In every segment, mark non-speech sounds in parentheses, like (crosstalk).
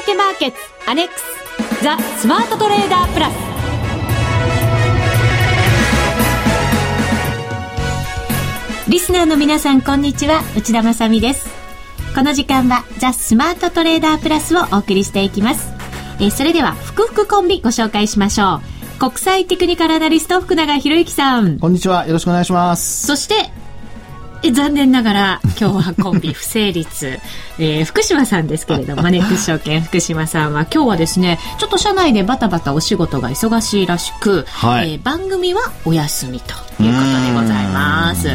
掛けマーケッツアネックスザ・スマートトレーダープラス。リスナーの皆さんこんにちは。内田まさです。この時間はザ・スマートトレーダープラスをお送りしていきます。えー、それでは福福コンビご紹介しましょう。国際テクニカルアナリスト福永博之さん。こんにちは。よろしくお願いします。そして残念ながら今日はコンビ不成立、(laughs) えー、福島さんですけれど (laughs) マネックス証券福島さんは今日はですねちょっと社内でバタバタお仕事が忙しいらしく、はい、えー、番組はお休みということでございます。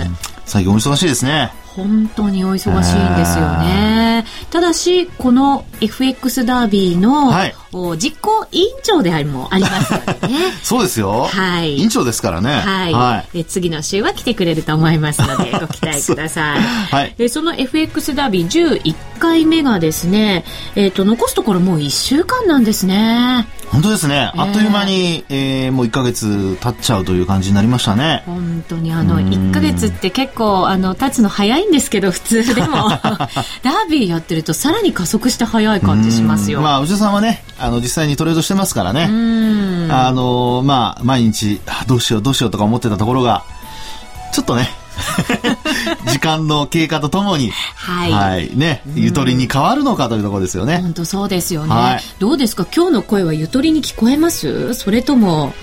最近お忙しいですね本当にお忙しいんですよね。ただし、この FX ダービーの、はい、実行委員長でありもありますのでね。(laughs) そうですよ。はい。委員長ですからね。はい。はい、次の週は来てくれると思いますので、(laughs) ご期待ください。はい。で、その FX ダービー11回目がですね、えっ、ー、と、残すところもう1週間なんですね。本当ですね。あっという間に、えー、もう1か月経っちゃうという感じになりましたね。本当にあの、1か月って結構、あの、経つの早いんですけど、普通でも、(laughs) ダービーやってるとさらに加速して早い感じしますよ。まあ、内田さんはね、あの、実際にトレードしてますからね。あの、まあ、毎日、どうしようどうしようとか思ってたところが、ちょっとね、(laughs) 時間の経過とともに、はい、はい、ね、ゆとりに変わるのかというところですよね。本当そうですよね、はい、どうですか、今日の声はゆとりに聞こえます？それとも、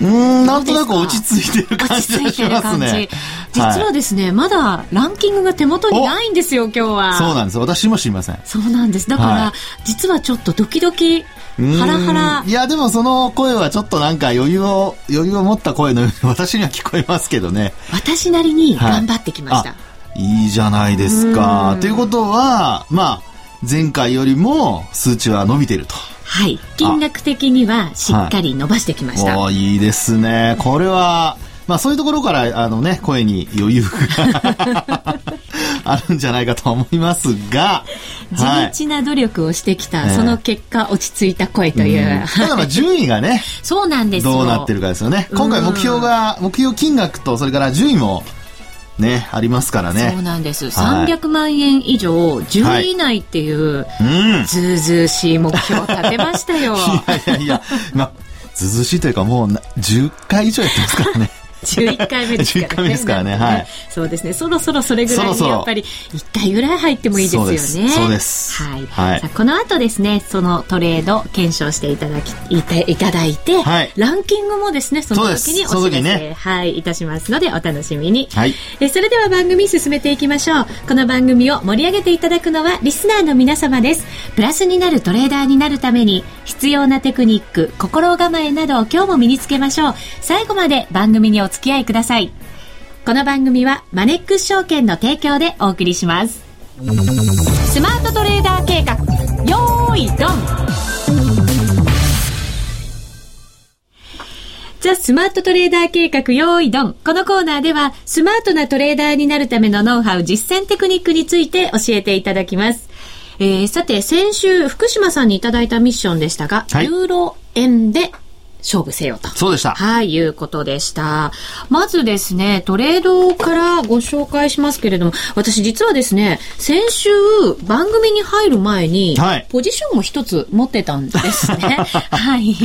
うん、なんとなく落ち着いてる感じがしますね。実はですね、はい、まだランキングが手元にないんですよ、今日は。そうなんです。私も知りません。そうなんです。だから、はい、実はちょっとドキドキハラハラ。いや、でもその声はちょっとなんか余裕を、余裕を持った声のように (laughs) 私には聞こえますけどね。私なりに頑張ってきました。はい、いいじゃないですか。ということは、まあ、前回よりも数値は伸びてると。はい。金額的にはしっかり伸ばしてきました。はい、いいですね。これは、まあそういうところから、あのね、声に余裕があるんじゃないかと思いますが、(laughs) 地道な努力をしてきた、はい、その結果落ち着いた声という。うん、ただまあ順位がね、(laughs) そうなんですどうなってるかですよね。今回目標が、目標金額とそれから順位もね、ありますからね。そうなんです。はい、300万円以上、10位以内っていう、はい、ずうずうしい目標を立てましたよ。(laughs) いやいやいや、まあ、ずうずうしいというかもう10回以上やってますからね。11回目ですからね。回目ですからね。はい。そうですね。そろそろそれぐらいにやっぱり1回ぐらい入ってもいいですよね。そうです。はい。はい、この後ですね、そのトレード検証していただき、いたいただいて、はい、ランキングもですね、その時にお知らせ、ね、はい、いたしますのでお楽しみに。はい。えそれでは番組進めていきましょう。この番組を盛り上げていただくのはリスナーの皆様です。プラスになるトレーダーになるために必要なテクニック、心構えなどを今日も身につけましょう。最後まで番組にお付き合いください。この番組はマネックス証券の提供でお送りします。スマートトレーダー計画、よーいドンザ・スマートトレーダー計画用意ドン。このコーナーでは、スマートなトレーダーになるためのノウハウ、実践テクニックについて教えていただきます。えー、さて、先週、福島さんにいただいたミッションでしたが、はい、ユーロ円で勝負せよと。そうでした。はい、いうことでした。まずですね、トレードからご紹介しますけれども、私実はですね、先週番組に入る前に、はい、ポジションを一つ持ってたんですね。(laughs) はい。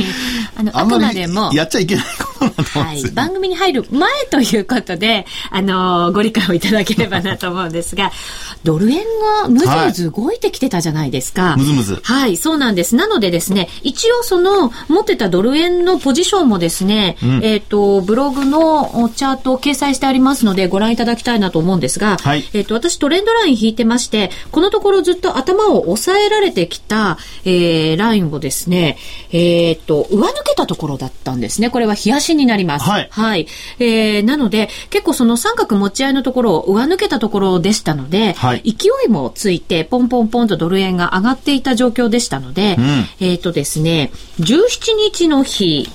あの、あくまでも、やっちゃいけないはい。番組に入る前ということで、あの、ご理解をいただければなと思うんですが、(laughs) ドル円がむずむず動いてきてたじゃないですか。はい、むずむず。はい、そうなんです。なのでですね、一応その、持ってたドル円のポジションもですね、うん、えっ、ー、と、ブログのチャートを掲載してありますので、ご覧いただきたいなと思うんですが、はい、えっ、ー、と、私トレンドライン引いてまして、このところずっと頭を押さえられてきた、えー、ラインをですね、えっ、ー、と、上抜けたところだったんですね。これは冷やしになります。はい。はい。えー、なので、結構その三角持ち合いのところを上抜けたところでしたので、はい、勢いもついて、ポンポンポンとドル円が上がっていた状況でしたので、うん、えっ、とですね、17日の日、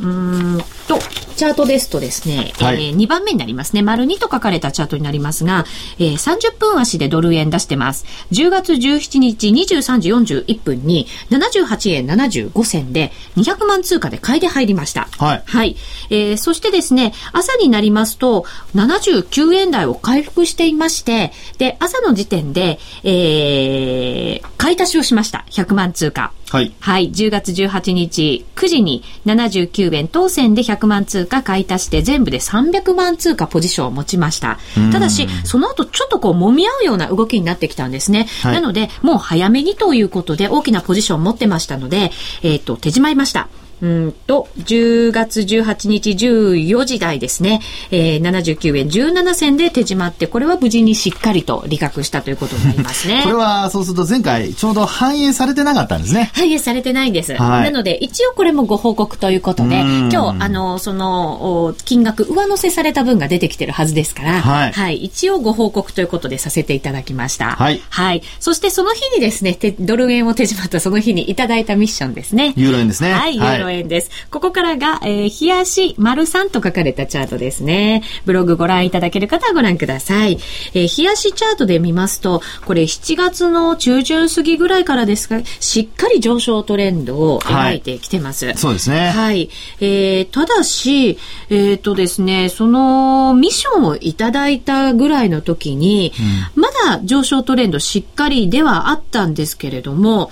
うんと、チャートですとですね、はい、えー、2番目になりますね。丸2と書かれたチャートになりますが、えー、30分足でドル円出してます。10月17日23時41分に78円75銭で200万通貨で買いで入りました。はい。はい。えー、そしてですね、朝になりますと79円台を回復していまして、で、朝の時点で、えー、買い足しをしました。100万通貨。はい。はい。10月18日9時に79円当選で100万通貨買い足して全部で300万通貨ポジションを持ちました。ただし、その後ちょっとこう揉み合うような動きになってきたんですね。はい、なので、もう早めにということで大きなポジションを持ってましたので、えっ、ー、と、手締まいました。うんと、10月18日14時台ですね、えー、79円17銭で手締まって、これは無事にしっかりと利確したということになりますね。(laughs) これは、そうすると前回、ちょうど反映されてなかったんですね。反映されてないんです。はい、なので、一応これもご報告ということで、今日、あの、その、金額、上乗せされた分が出てきてるはずですから、はい、はい。一応ご報告ということでさせていただきました。はい。はい。そしてその日にですね、ドル円を手締まったその日にいただいたミッションですね。ユーロ円ですね。はい、ユーロ円です。ここからが、えー、冷やし丸3と書かれたチャートですね。ブログご覧いただける方はご覧ください。えー、冷やしチャートで見ますと、これ7月の中旬過ぎぐらいからですが、しっかり上昇トレンドを描いてきてます。はい、そうですね。はい。えー、ただし、えっ、ー、とですね、そのミッションをいただいたぐらいの時に、うん、まだ上昇トレンドしっかりではあったんですけれども、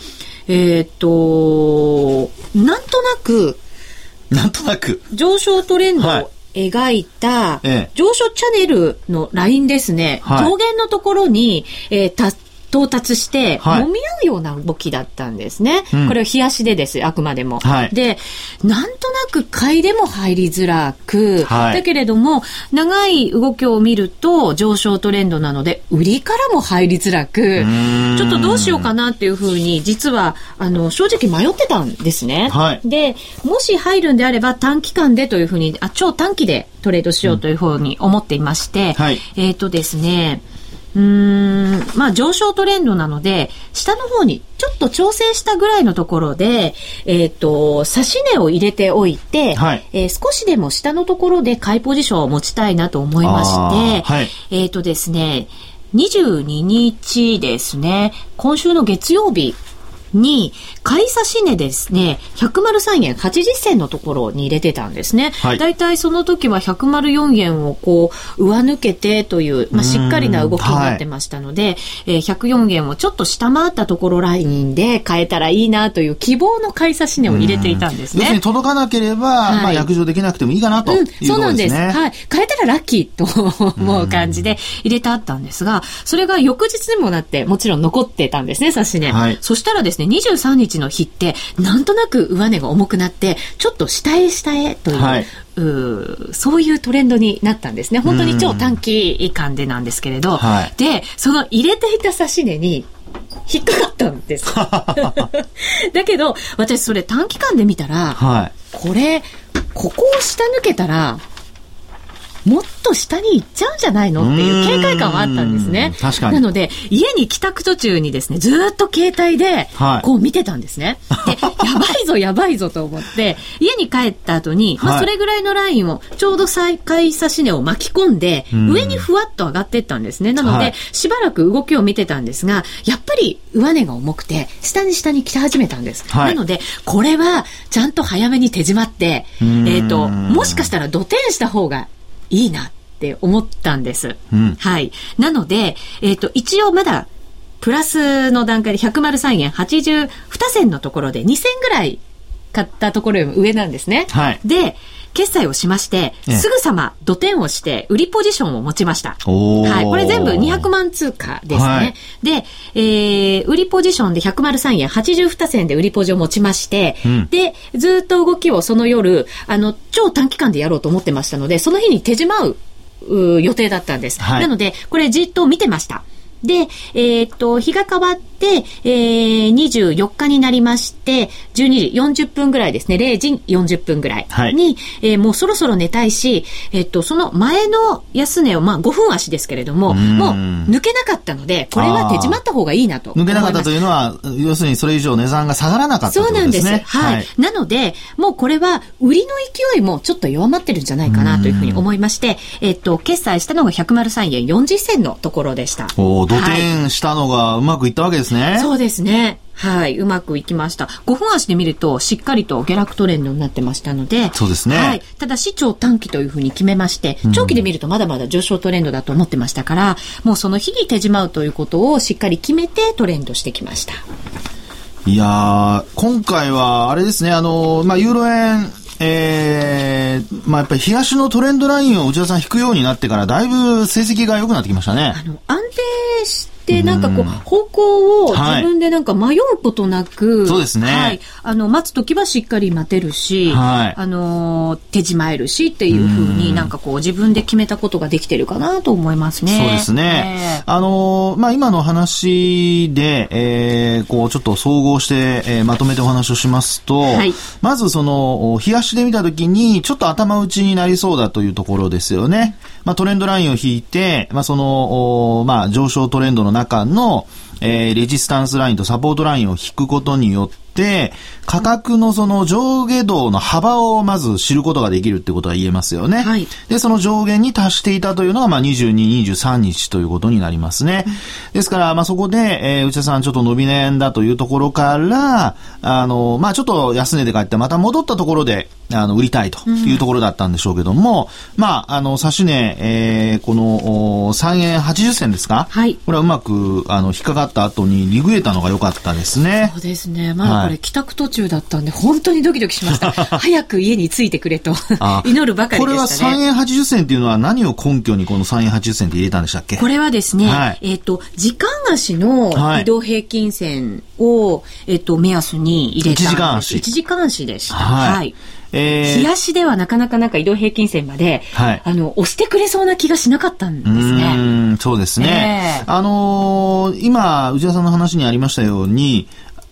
えっ、ー、と、なんとなく、なんとなく。上昇トレンドを描いた、上昇チャンネルのラインですね。はい、上限のところに、えー、到達して、揉み合うような動きだったんですね。はい、これは冷やしでです、あくまでも。はい、で、なんとなく買いでも入りづらく、はい、だけれども、長い動きを見ると上昇トレンドなので、売りからも入りづらく、ちょっとどうしようかなっていうふうに、実は、あの、正直迷ってたんですね。で、もし入るんであれば短期間でというふうに、あ超短期でトレードしようというふうに思っていまして、うん、えっ、とですね、うん、まあ上昇トレンドなので、下の方にちょっと調整したぐらいのところで、えっ、ー、と、差し値を入れておいて、はい、えー、少しでも下のところで買いポジションを持ちたいなと思いまして、はい、えっ、ー、とですね、22日ですね、今週の月曜日に、買い差し値ですね、103円80銭のところに入れてたんですね。はい、だいたいその時は104円をこう、上抜けてという、まあ、しっかりな動きになってましたので、はい、えー、104円をちょっと下回ったところラインで買えたらいいなという希望の買い差し値を入れていたんですね。要するに届かなければ、はい、まあ、約定できなくてもいいかなという、ねうん、そうなんです。はい。買えたらラッキーと思う感じで入れてあったんですが、それが翌日にもなって、もちろん残ってたんですね、差し値。はい、そしたらですね、23日の日って、なんとなく上値が重くなって、ちょっと下へ下へという、はい、うそういうトレンドになったんですね。本当に超短期間でなんですけれど、はい、で、その入れていた指し値に、引っかかったんです。(laughs) だけど、私それ短期間で見たら、はい、これ、ここを下抜けたら、もっと下に行っちゃうんじゃないの？っていう警戒感はあったんですね。確かに。なので、家に帰宅途中にですね、ずっと携帯で、こう見てたんですね。はい、で、(laughs) やばいぞ、やばいぞと思って、家に帰った後に、まあ、それぐらいのラインを、ちょうど再開差し値を巻き込んで、上にふわっと上がっていったんですね。なので、しばらく動きを見てたんですが、やっぱり上値が重くて、下に下に来始めたんです。はい、なので、これは、ちゃんと早めに手締まって、えっ、ー、と、もしかしたら土天した方がいいなって思ったんです。うん、はい。なので、えっ、ー、と、一応まだ、プラスの段階で103円82銭のところで2000ぐらい買ったところより上なんですね。はい。で、決済をしまして、すぐさま土点をして、売りポジションを持ちました。はい。これ全部200万通貨ですね。はい、で、えー、売りポジションで103円82銭で売りポジを持ちまして、うん、で、ずっと動きをその夜、あの、超短期間でやろうと思ってましたので、その日に手締まう予定だったんです。はい、なので、これじっと見てました。で、えー、っと、日が変わって、で、えー、24日になりまして、12時40分ぐらいですね、0時40分ぐらいに、はい、えー、もうそろそろ寝たいし、えっと、その前の安値を、まあ5分足ですけれども、もう抜けなかったので、これは手締まった方がいいなと抜けなかったというのは、要するにそれ以上値段が下がらなかったということですね。そうなんです。はい。はい、なので、もうこれは売りの勢いもちょっと弱まってるんじゃないかなというふうに思いまして、えっと、決済したのが103円40銭のところでした。おお、土点したのがうまくいったわけですね。はい、そうですね。はい、うまくいきました。5分足で見ると、しっかりと下落トレンドになってましたので、そうですね。はい。ただし、超短期というふうに決めまして、長期で見るとまだまだ上昇トレンドだと思ってましたから、もうその日に手じまうということをしっかり決めてトレンドしてきました。いや今回は、あれですね、あの、まあ、ユーロ円、えー、まあ、やっぱり東のトレンドラインを内田さん引くようになってから、だいぶ成績が良くなってきましたね。あの、安定してで、なんかこう、方向を自分でなんか迷うことなく、はい、そうですね。はい。あの、待つときはしっかり待てるし、はい。あの、手じまえるしっていうふうになんかこう、自分で決めたことができてるかなと思いますね。そうですね。あの、まあ、今の話で、えー、こう、ちょっと総合して、えー、まとめてお話をしますと、はい。まずその、冷やしで見たときに、ちょっと頭打ちになりそうだというところですよね。まあ、トレンドラインを引いて、まあ、その、まあ、上昇トレンドの中の、えー、レジスタンスラインとサポートラインを引くことによって、価格のその上下動の幅をまず知ることができるってことが言えますよね。はい。で、その上限に達していたというのが、まあ、22、23日ということになりますね。ですから、まあ、そこで、えー、内田さんちょっと伸び悩んだというところから、あの、まあ、ちょっと安値で買って、また戻ったところで、あの、売りたいというところだったんでしょうけども、うん、まあ、あの、差し値、えー、この、3円80銭ですか？はい。これはうまく、あの、引っかかった後にリグエたのが良かったですね。そうですね。まあ、これ、帰宅途中だったんで、本当にドキドキしました。(laughs) 早く家に着いてくれと祈るばかりでしたね。これは3円80銭っていうのは何を根拠にこの3円80銭って入れたんでしたっけ？これはですね、はい、えっ、ー、と、時間足の移動平均線を、はい、えっ、ー、と、目安に入れた。1時間足。1時間足でした。はい、はいえー、冷やしではなかなかなんか移動平均線まで、はい、あの、押してくれそうな気がしなかったんですね。うんそうですね。えー、あのー、今、内田さんの話にありましたように、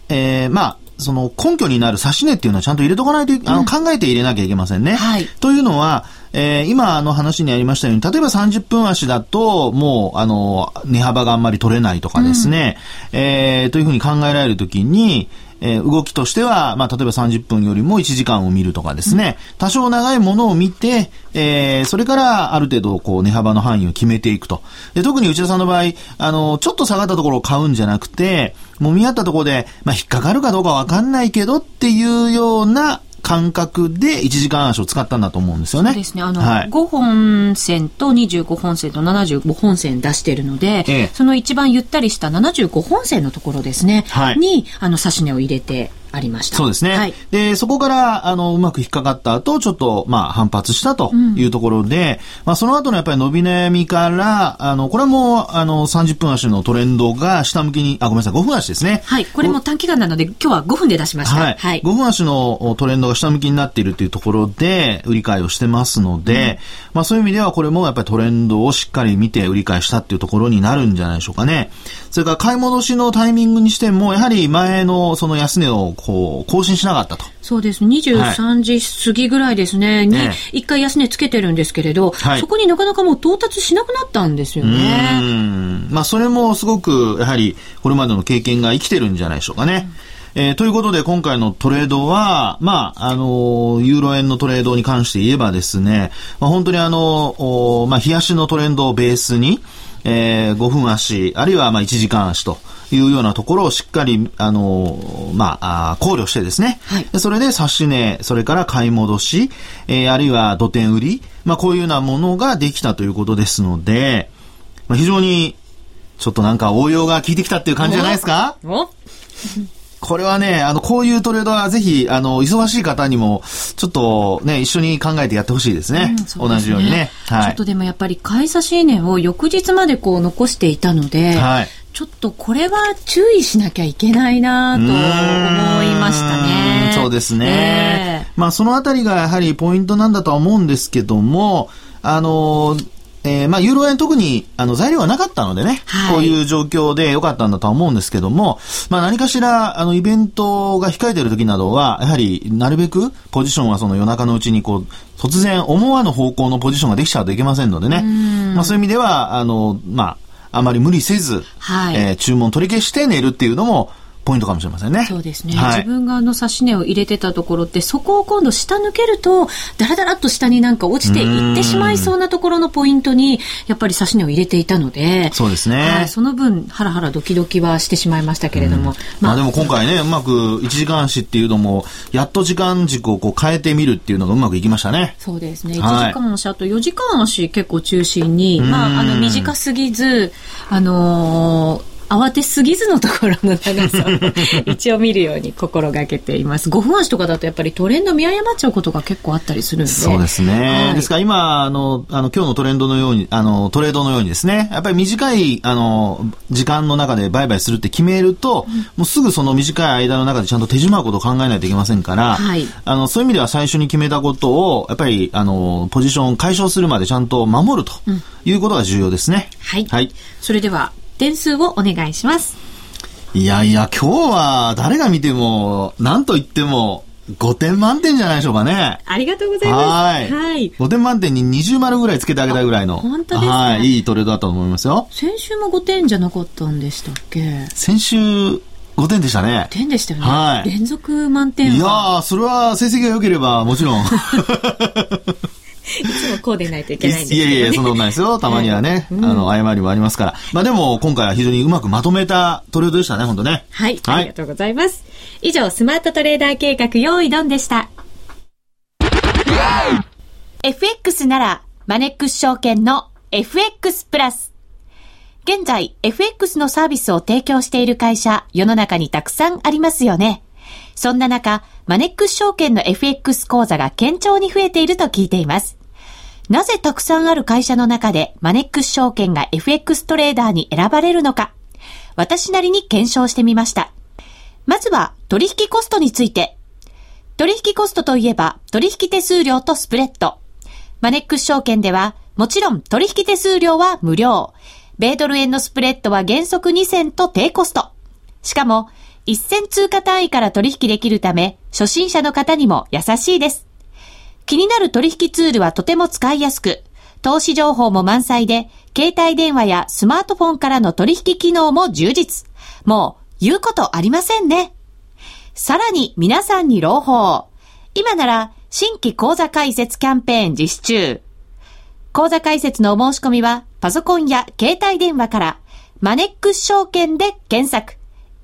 えー、まあ、その根拠になる指し値っていうのはちゃんと入れとかないと、あの、考えて入れなきゃいけませんね。はい。というのは、えー、今の話にありましたように、例えば30分足だと、もう、あの、値幅があんまり取れないとかですね、うん、えー、というふうに考えられるときに、えー、動きとしては、まあ、例えば30分よりも1時間を見るとかですね、多少長いものを見て、えー、それからある程度、こう、値幅の範囲を決めていくと。で、特に内田さんの場合、あの、ちょっと下がったところを買うんじゃなくて、もみ合ったところで、まあ、引っかかるかどうかわかんないけどっていうような感覚で1時間足を使ったんだと思うんですよね。そうですね。あの、はい、5本線と25本線と75本線出してるので、ええ、その一番ゆったりした75本線のところですね、はい、に、あの、指値を入れて、ありました。そうですね。はい、で、そこから、あの、うまく引っかかった後、ちょっと、まあ、反発したというところで、うん、まあ、その後のやっぱり伸び悩みから、あの、これはもう、あの、30分足のトレンドが下向きに、あ、ごめんなさい、5分足ですね。はい。これも短期間なので、今日は5分で出しました。はい。はい、5分足のトレンドが下向きになっているというところで、売り買いをしてますので、うん、まあ、そういう意味では、これもやっぱりトレンドをしっかり見て売り買いしたっていうところになるんじゃないでしょうかね。それから買い戻しのタイミングにしても、やはり前のその安値をこう、更新しなかったと。そうです。23時過ぎぐらいですね、に、一回安値つけてるんですけれど、はい、そこになかなかもう到達しなくなったんですよね。うんまあ、それもすごく、やはり、これまでの経験が生きてるんじゃないでしょうかね。うん、えー、ということで、今回のトレードは、まあ、あのユーロ円のトレードに関して言えばですね、まあ、本当にあのまあ、冷やしのトレンドをベースに、えー、5分足、あるいはまあ1時間足というようなところをしっかり、あのまあ、考慮してですね、はい、それで指し値、それから買い戻し、えー、あるいは土点売り、まあ、こういうようなものができたということですので、まあ、非常に、ちょっとなんか応用が効いてきたっていう感じじゃないですか？これはね、あの、こういうトレードはぜひ、あの、忙しい方にも、ちょっとね、一緒に考えてやってほしいですね。うん、すね同じようにね。はい。ちょっとでもやっぱり、買い差し値を翌日までこう残していたので、はい。ちょっとこれは注意しなきゃいけないなと思いましたね。そうですね。えー、まあそのあたりがやはりポイントなんだとは思うんですけども、あのえー、まあ、ユーロ円特に、あの、材料はなかったのでね、はい、こういう状況で良かったんだとは思うんですけども、まあ、何かしら、あの、イベントが控えている時などは、やはり、なるべく、ポジションはその夜中のうちに、こう、突然思わぬ方向のポジションができちゃうといけませんのでね、まあ、そういう意味では、あの、まあ、あまり無理せず、はい、えー、注文取り消して寝るっていうのも、ポイントかもしれませんね。そうですね。はい、自分があの指し値を入れてたところって、そこを今度下抜けると、だらだらっと下になんか落ちていってしまいそうなところのポイントに、やっぱり指し値を入れていたので、そうですね。はい、その分、ハラハラドキドキはしてしまいましたけれども。まあ、でも今回ね、うまく1時間足っていうのも、やっと時間軸をこう変えてみるっていうのがうまくいきましたね。そうですね。1時間足、あと4時間足結構中心に、まあ、あの短すぎず、あのー慌てすぎずのところの長さを (laughs) 一応見るように心がけています。5分足とかだとやっぱりトレンド見誤っちゃうことが結構あったりするんで。そうですね。はい、ですから今、あの、あの、今日のトレンドのように、あの、トレードのようにですね、やっぱり短い、あの、時間の中で売買するって決めると、うん、もうすぐその短い間の中でちゃんと手締まうことを考えないといけませんから、はい、あの、そういう意味では最初に決めたことを、やっぱり、あの、ポジション解消するまでちゃんと守るということが重要ですね。はい。はい。それでは、点数をお願いします。いやいや、今日は誰が見ても、何と言っても、5点満点じゃないでしょうかね。ありがとうございます。はい。はい。5点満点に20丸ぐらいつけてあげたいぐらいの。本当ですか？はい。いいトレードだと思いますよ。先週も5点じゃなかったんでしたっけ？先週、5点でしたね。点でしたよね。はい。連続満点いやそれは成績が良ければもちろん。(laughs) いつもこうでないといけないんですよ、ね、いやいや、そんなことないですよ。たまにはね、はい、あの、誤りもありますから。まあでも、今回は非常にうまくまとめたトレードでしたね、本当ね。はい。ありがとうございます。以上、スマートトレーダー計画、用意ドンでした。FX なら、マネックス証券の FX プラス。現在、FX のサービスを提供している会社、世の中にたくさんありますよね。そんな中、マネックス証券の FX 講座が堅調に増えていると聞いています。なぜたくさんある会社の中でマネックス証券が FX トレーダーに選ばれるのか、私なりに検証してみました。まずは取引コストについて。取引コストといえば取引手数料とスプレッド。マネックス証券ではもちろん取引手数料は無料。米ドル円のスプレッドは原則2銭と低コスト。しかも一銭通貨単位から取引できるため、初心者の方にも優しいです。気になる取引ツールはとても使いやすく、投資情報も満載で、携帯電話やスマートフォンからの取引機能も充実。もう、言うことありませんね。さらに皆さんに朗報。今なら、新規講座開設キャンペーン実施中。講座開設のお申し込みは、パソコンや携帯電話から、マネックス証券で検索。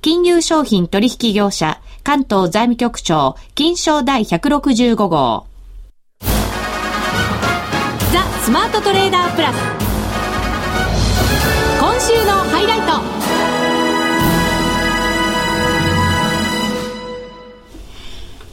金融商品取引業者、関東財務局長、金賞第165号。ザ・スマートトレーダープラス。今週のハイライト。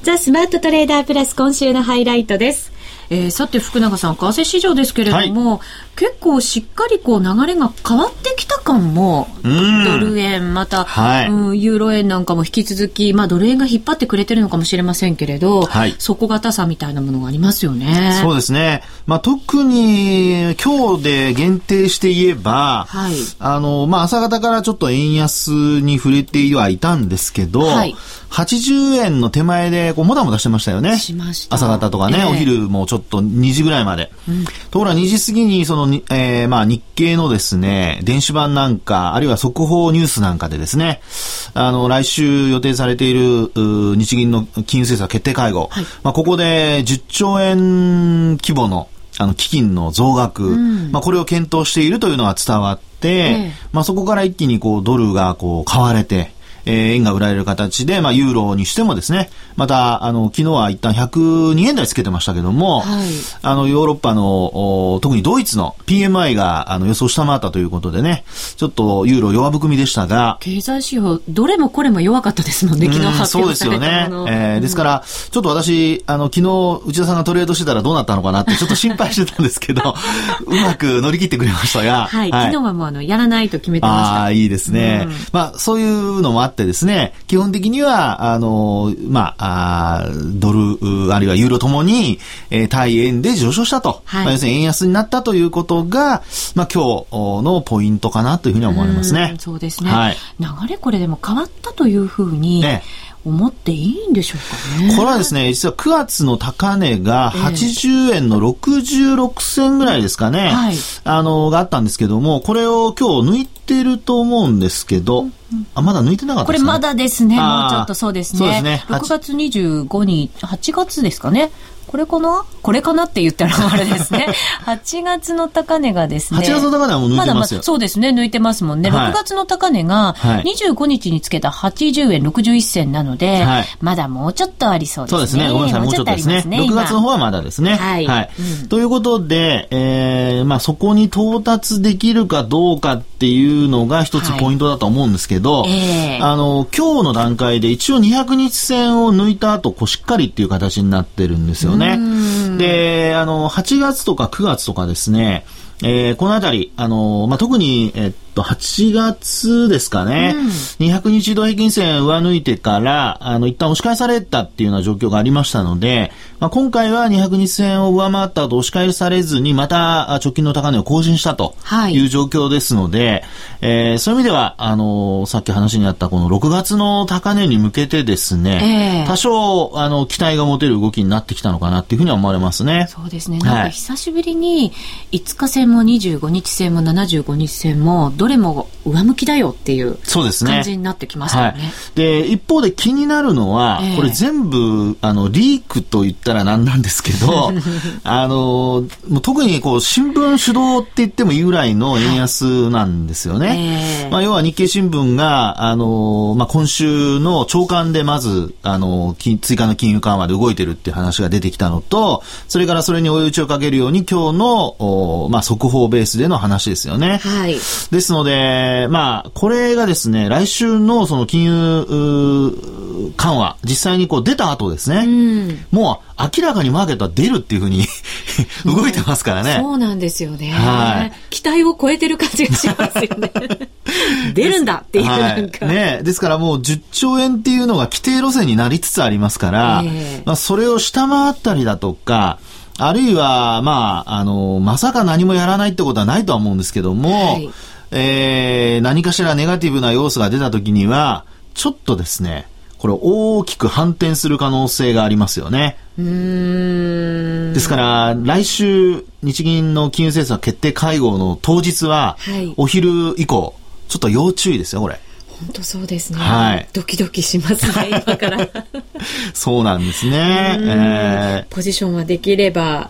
ザ・スマートトレーダープラス今週のハイライトです。えー、さて福永さん為替市場ですけれども、はい、結構しっかりこう流れが変わってきた感もドル円また、はい、うん、ユーロ円なんかも引き続き、まあ、ドル円が引っ張ってくれてるのかもしれませんけれど、はい、底堅さみたいなものがありますよね。そうですね、まあ、特に今日で限定して言えば、はい、あのまあ、朝方からちょっと円安に触れてはいたんですけど、はい。80円の手前でこうもたもたしてましたよね。朝方とかね、えー、お昼もちょっと2時ぐらいまで。うん、ところが2時過ぎにその、えー、まあ日経のですね、電子版なんか、あるいは速報ニュースなんかでですね、あの、来週予定されている日銀の金融政策決定会合、はい、まあここで10兆円規模のあの基金の増額、うん、まあこれを検討しているというのが伝わって、えー、まあそこから一気にこうドルがこう買われて、えー、円が売られる形で、まあ、ユーロにしてもですね、また、あの、昨日は一旦102円台つけてましたけども、はい、あの、ヨーロッパの、特にドイツの PMI が、あの、予想下回ったということでね、ちょっとユーロ弱含みでしたが、経済指標、どれもこれも弱かったですもんね、昨日発表された。そうですよね。えー、ですから、ちょっと私、あの、昨日、内田さんがトレードしてたらどうなったのかなって、ちょっと心配してたんですけど、(laughs) うまく乗り切ってくれましたが、はい、はい、昨日はもうあの、やらないと決めてました。ああ、いいですね。うん、まあ、そういうのもあってですね、基本的には、あの、まあ、あドル、あるいはユーロともに、えー、対円で上昇したと。はい、まあ、要するに円安になったということが、まあ、今日のポイントかなというふうに思われますね。うそうですね。はい、流れこれでも変わったというふうに、ね思っていいんでしょうかね。これはですね、実は9月の高値が80円の66銭ぐらいですかね、えーはい、あの、があったんですけども、これを今日抜いてると思うんですけど、うんあ、まだ抜いてなかったですね。これまだですね。もうちょっとそうですね。そうですね。6月25日、8月ですかね。これかな？これかなって言ったらあれですね。(laughs) 8月の高値がですね。8月の高値はもう抜いてますよ。まだまだそうですね、抜いてますもんね。はい、6月の高値が25日につけた80円61銭なので、はい、まだもうちょっとありそうですね。そうですね。ごめんなさい、もうちょっとですね。6月の方はまだですね。はい。はい。うん、ということで、えー、まあそこに到達できるかどうかっていうのが一つポイントだと思うんですけど、はいえー、あの、今日の段階で一応200日線を抜いた後、こうしっかりっていう形になってるんですよね。ね。で、あの、8月とか9月とかですね、えー、このあたり、あの、まあ、特に、えっと、8月ですかね、うん、200日移動平均線上抜いてから、あの、一旦押し返されたっていうような状況がありましたので、まあ、今回は200日線を上回った後押し返されずに、また直近の高値を更新したとい。う状況ですので、はい、えー、そういう意味では、あの、さっき話にあったこの6月の高値に向けてですね、えー、多少、あの、期待が持てる動きになってきたのかなっていうふうには思われますね。そうですね。なんか久しぶりに、5日線も25日線も75日線も、どれも上向きだよっていう感じになってきましたよね。ねはい、で、一方で気になるのは、えー、これ全部、あの、リークと言ったらなんなんですけど、(laughs) あの、もう特にこう、新聞主導って言ってもいいぐらいの円安なんですよね。はいえー、まあ、要は日経新聞が、あの、まあ、今週の朝刊でまず、あの、追加の金融緩和で動いてるっていう話が出てきたのと、それからそれに追い打ちをかけるように今日の、まあ、速報ベースでの話ですよね。はい。ですので、えー、まあ、これがですね、来週のその金融緩和、実際にこう出た後ですね、うん、もう明らかにマーケットは出るっていうふうに (laughs) 動いてますからね、そうなんですよね。はい。期待を超えてる感じがしますよね。(laughs) 出るんだっていうはい、ね。ですからもう10兆円っていうのが規定路線になりつつありますから、えー、まあ、それを下回ったりだとか、あるいは、まあ、あの、まさか何もやらないってことはないとは思うんですけども、はいえー、何かしらネガティブな要素が出た時には、ちょっとですね、これ大きく反転する可能性がありますよね。ですから、来週、日銀の金融政策決定会合の当日は、はい、お昼以降、ちょっと要注意ですよ、これ。本当そうですね。はい。ドキドキしますね、(laughs) 今から。そうなんですね。(laughs) えー、ポジションはできれば、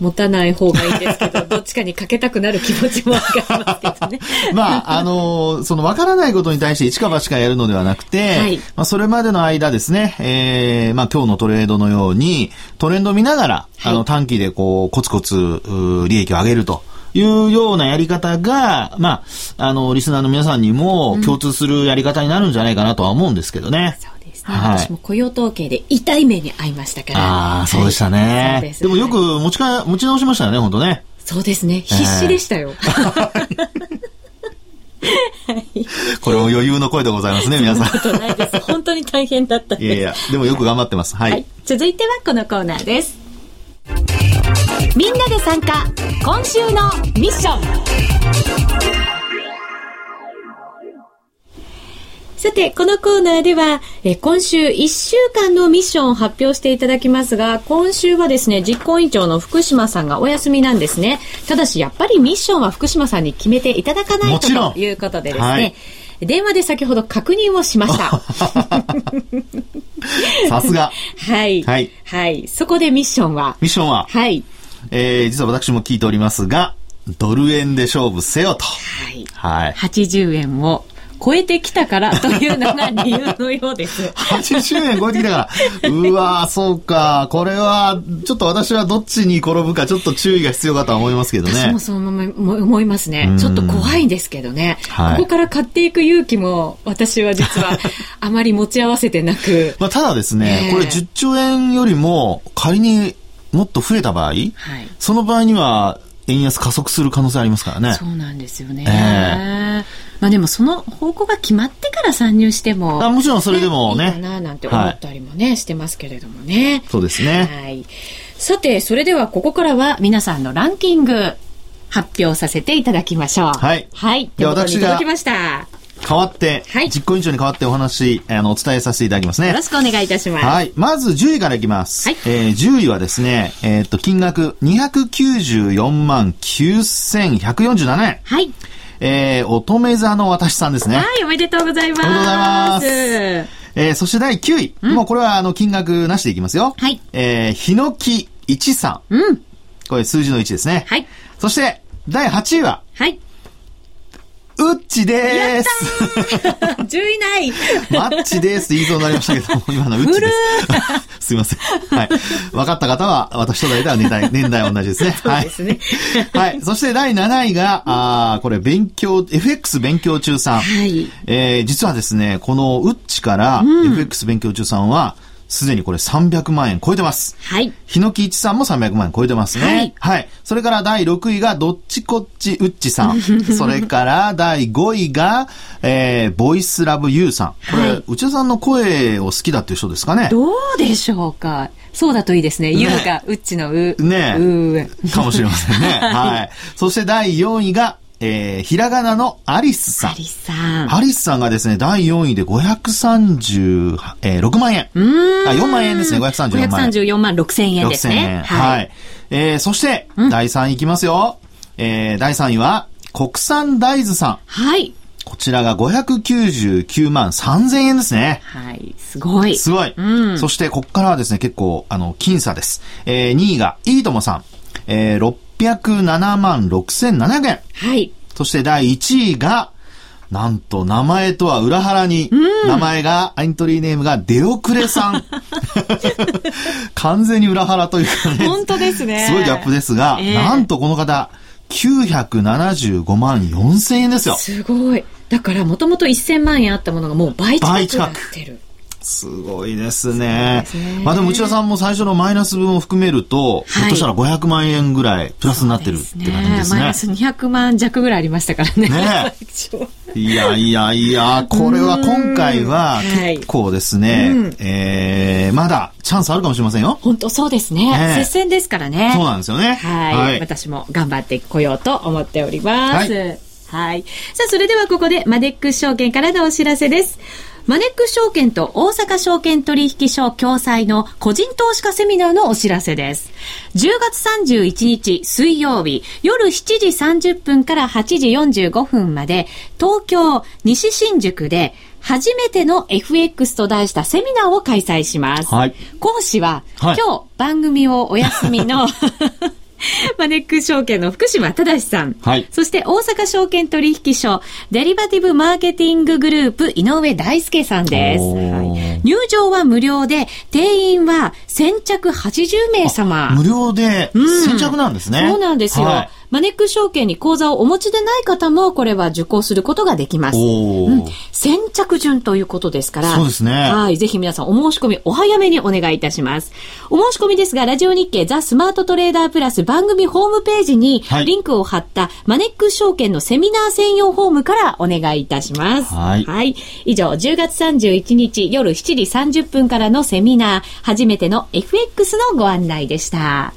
持たない方がいいですけど、(laughs) どっちかにかけたくなる気持ちもわかりますけどね。(laughs) まあ、あのそのわからないことに対して一か八かやるのではなくて、はい、まあ、それまでの間ですね、えー、まあ今日のトレードのように、トレンドを見ながら、はい、あの短期でこう、コツコツ、利益を上げると。いうようなやり方が、まあ、あの、リスナーの皆さんにも共通するやり方になるんじゃないかなとは思うんですけどね。うんですね、はい、私も雇用統計で痛い目に遭いましたから。ああ、そうでしたね。ででもよく持ちか、持ち直しましたよね、本当ね。そうですね。必死でしたよ。(laughs) これも余裕の声でございますね、(laughs) 皆さん。そん。本当に大変だったいやいや、でもよく頑張ってます。はい。はい、続いてはこのコーナーです。みんなで参加、今週のミッション。さて、このコーナーでは、え今週1週間のミッションを発表していただきますが、今週はですね、実行委員長の福島さんがお休みなんですね。ただし、やっぱりミッションは福島さんに決めていただかないとということでですね、はい、電話で先ほど確認をしました。(laughs) さすが。はい。はい。はい。そこでミッションは？ミッションは？はい。えー、実は私も聞いておりますが、ドル円で勝負せよと。はい。はい。80円を超えてきたからというのが理由のようです。80円超えてきたから。うわそうか。これは、ちょっと私はどっちに転ぶか、ちょっと注意が必要かとは思いますけどね。私もそう思いますね。ちょっと怖いんですけどね。はい、ここから買っていく勇気も、私は実は、(laughs) あまり持ち合わせてなく。まあ、ただですね、これ10兆円よりも、仮にもっと増えた場合、はい、その場合には、円安加速する可能性ありますからね。そうなんですよね。えー、まあでもその方向が決まってから参入しても。あもちろんそれでもね。いいかななんて思ったりもね、はい、してますけれどもね。そうですね。はい。さて、それではここからは皆さんのランキング発表させていただきましょう。はい。はい。で、私が。届きました。代わって、はい、実行委員長に代わってお話、あの、お伝えさせていただきますね。よろしくお願いいたします。はい。まず10位からいきます。はい。えー、10位はですね、えー、っと、金額294万9147円。はい。えー、乙女座の私さんですね。はい、おめでとうございます。おめでとうございます。えー、そして第9位。うん、もうこれはあの、金額なしでいきますよ。はい。えー、ヒノキ1さん。うん。これ数字の1ですね。はい。そして、第8位は。はい。うっちでーす。10位内。マッチですって言いそうになりましたけども、今のうっちです。(laughs) すいません。はい。分かった方は、私と大体は年代、年代同じですね。(laughs) そうですね。はい。そして第7位が、あこれ勉強、FX 勉強中さん。はい。えー、実はですね、このうっちから、FX 勉強中さんは、すでにこれ300万円超えてます。はい。ヒノキ一さんも300万円超えてますね。はい。はい。それから第6位がどっちこっちうっちさん。(laughs) それから第5位が、えー、ボイスラブユーさん。これ、はい、内田さんの声を好きだっていう人ですかね。どうでしょうか？そうだといいですね。ゆ、うが、うっちのう。ねえ。かもしれませんね。(laughs) はい。そして第4位が、えー、ひらがなのアリスさん。アリスさん。アリスさんがですね、第4位で536、えー、万円。うん。あ、4万円ですね、534万円。534万6千円ですね。6千円。はい。はい、えー、そして、うん、第3位いきますよ。えー、第3位は、国産大豆さん。はい。こちらが599万3000円ですね。はい。すごい。すごい。うん。そして、ここからはですね、結構、あの、僅差です。えー、2位が、いいともさん。えー、607万6700円。はい。そして第1位が、なんと名前とは裏腹に、名前が、エントリーネームが出遅れさん。(laughs) 完全に裏腹というかね。本当ですね。すごいギャップですが、えー、なんとこの方、975万4千円ですよ。すごい。だからもともと1000万円あったものがもう倍近くなってる。すごいですね。すねまあでも内田さんも最初のマイナス分を含めると、はい、ひょっとしたら500万円ぐらいプラスになってるって感じですね。すねマイナス200万弱ぐらいありましたからね。ね (laughs) いやいやいや、これは今回は結構ですね、はい、えー、まだチャンスあるかもしれませんよ。本当そうですね。ね接戦ですからね。そうなんですよね。はい。はい、私も頑張ってこようと思っております。はいはい。さあ、それではここでマネックス証券からのお知らせです。マネックス証券と大阪証券取引所共催の個人投資家セミナーのお知らせです。10月31日水曜日夜7時30分から8時45分まで東京西新宿で初めての FX と題したセミナーを開催します。はい、講師は、はい、今日番組をお休みの (laughs) (laughs) マネック証券の福島正さん。はい。そして大阪証券取引所デリバティブマーケティンググループ井上大輔さんです。はい、入場は無料で、定員は先着80名様。無料で先着なんですね。うん、そうなんですよ。はいマネック証券に口座をお持ちでない方も、これは受講することができます。うん、先着順ということですから。そうですね。はい。ぜひ皆さんお申し込みお早めにお願いいたします。お申し込みですが、ラジオ日経ザ・スマートトレーダープラス番組ホームページにリンクを貼ったマネック証券のセミナー専用フォームからお願いいたします。はい。はい。以上、10月31日夜7時30分からのセミナー、初めての FX のご案内でした。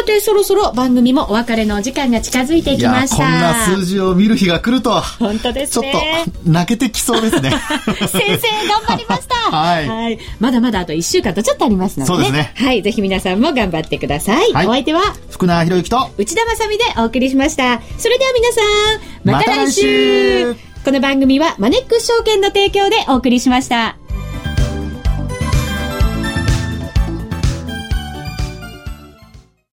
さて、そろそろ番組もお別れの時間が近づいてきました。こんな数字を見る日が来るとは。本当ですね。ちょっと、泣けてきそうですね。(laughs) 先生、頑張りました。(laughs) はい、はい。まだまだあと1週間とちょっとありますので、ね、そうですね。はい。ぜひ皆さんも頑張ってください。はい、お相手は、福永博之と、内田まさみでお送りしました。それでは皆さん、また来週ま、この番組はマネックス証券の提供でお送りしました。